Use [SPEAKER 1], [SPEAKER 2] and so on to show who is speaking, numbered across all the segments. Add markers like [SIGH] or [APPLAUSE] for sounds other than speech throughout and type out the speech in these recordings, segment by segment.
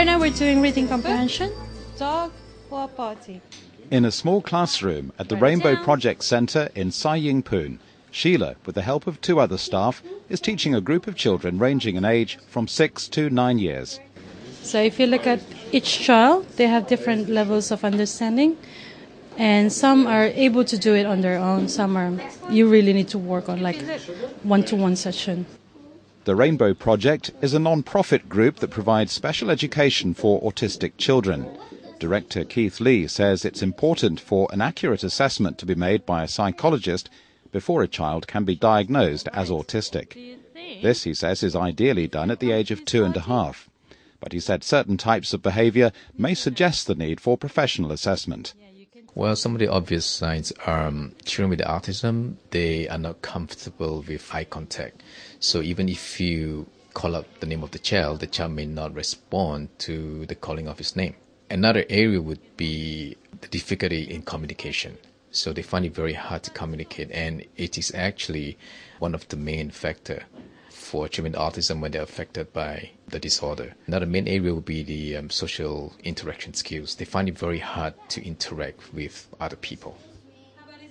[SPEAKER 1] Right now we're doing reading comprehension. Dog or party.
[SPEAKER 2] In a small classroom at the Rainbow Project Centre in Sai Ying Pun, Sheila, with the help of two other staff, is teaching a group of children ranging in age from six to nine years.
[SPEAKER 1] So if you look at each child, they have different levels of understanding. And some are able to do it on their own. Some are you really need to work on like one-to-one session.
[SPEAKER 2] The Rainbow Project is a non-profit group that provides special education for autistic children. Director Keith Lee says it's important for an accurate assessment to be made by a psychologist before a child can be diagnosed as autistic. This, he says, is ideally done at the age of two and a half. But he said certain types of behaviour may suggest the need for professional assessment.
[SPEAKER 3] Well, some of the obvious signs are um, children with autism, they are not comfortable with eye contact. So even if you call out the name of the child, the child may not respond to the calling of his name. Another area would be the difficulty in communication. So they find it very hard to communicate, and it is actually one of the main factor for children with autism when they're affected by the disorder. Another main area would be the um, social interaction skills. They find it very hard to interact with other people.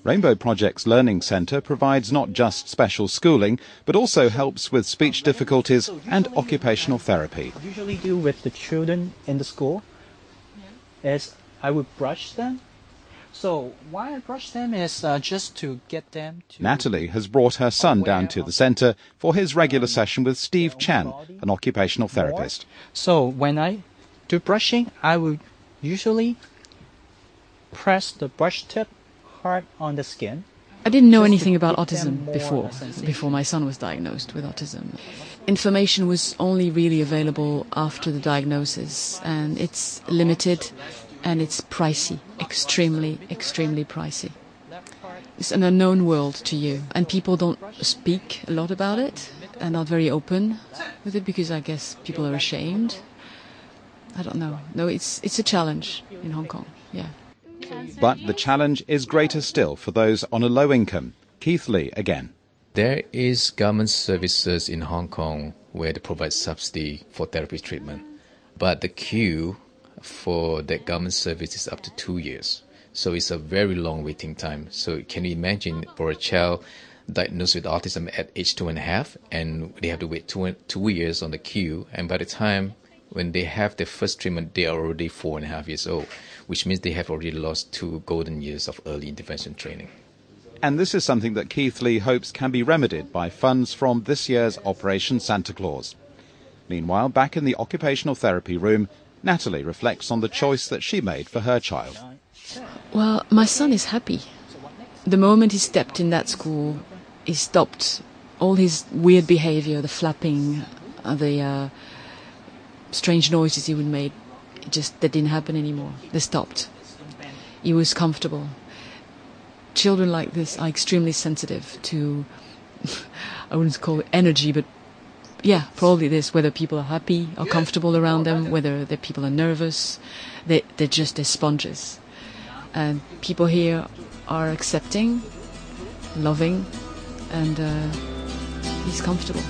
[SPEAKER 2] Rainbow Project's Learning Centre provides not just special schooling, but also helps with speech difficulties and occupational therapy.
[SPEAKER 4] I usually do with the children in the school is I would brush them. So why I brush them is uh, just to get them to.
[SPEAKER 2] Natalie has brought her son down to the centre for his regular session with Steve Chan, an occupational therapist.
[SPEAKER 4] So when I do brushing, I would usually press the brush tip hard on the skin.
[SPEAKER 5] I didn't know anything about autism before before my son was diagnosed with autism. Information was only really available after the diagnosis and it's limited and it's pricey, extremely extremely pricey. It's an unknown world to you and people don't speak a lot about it and not very open with it because I guess people are ashamed. I don't know. No, it's it's a challenge in Hong Kong. Yeah.
[SPEAKER 2] But the challenge is greater still for those on a low income. Keith Lee again.
[SPEAKER 3] There is government services in Hong Kong where they provide subsidy for therapy treatment, but the queue for that government service is up to two years. So it's a very long waiting time. So can you imagine for a child diagnosed with autism at age two and a half, and they have to wait two, two years on the queue, and by the time when they have their first treatment, they are already four and a half years old, which means they have already lost two golden years of early intervention training.
[SPEAKER 2] And this is something that Keith Lee hopes can be remedied by funds from this year's Operation Santa Claus. Meanwhile, back in the occupational therapy room, Natalie reflects on the choice that she made for her child.
[SPEAKER 5] Well, my son is happy. The moment he stepped in that school, he stopped all his weird behavior, the flapping, uh, the uh, strange noises he would make. Just that didn't happen anymore. They stopped. He was comfortable. Children like this are extremely sensitive to, [LAUGHS] I wouldn't call it energy, but yeah, probably this. Whether people are happy or comfortable around them, whether the people are nervous, they they're just they're sponges and people here are accepting, loving, and uh, he's comfortable.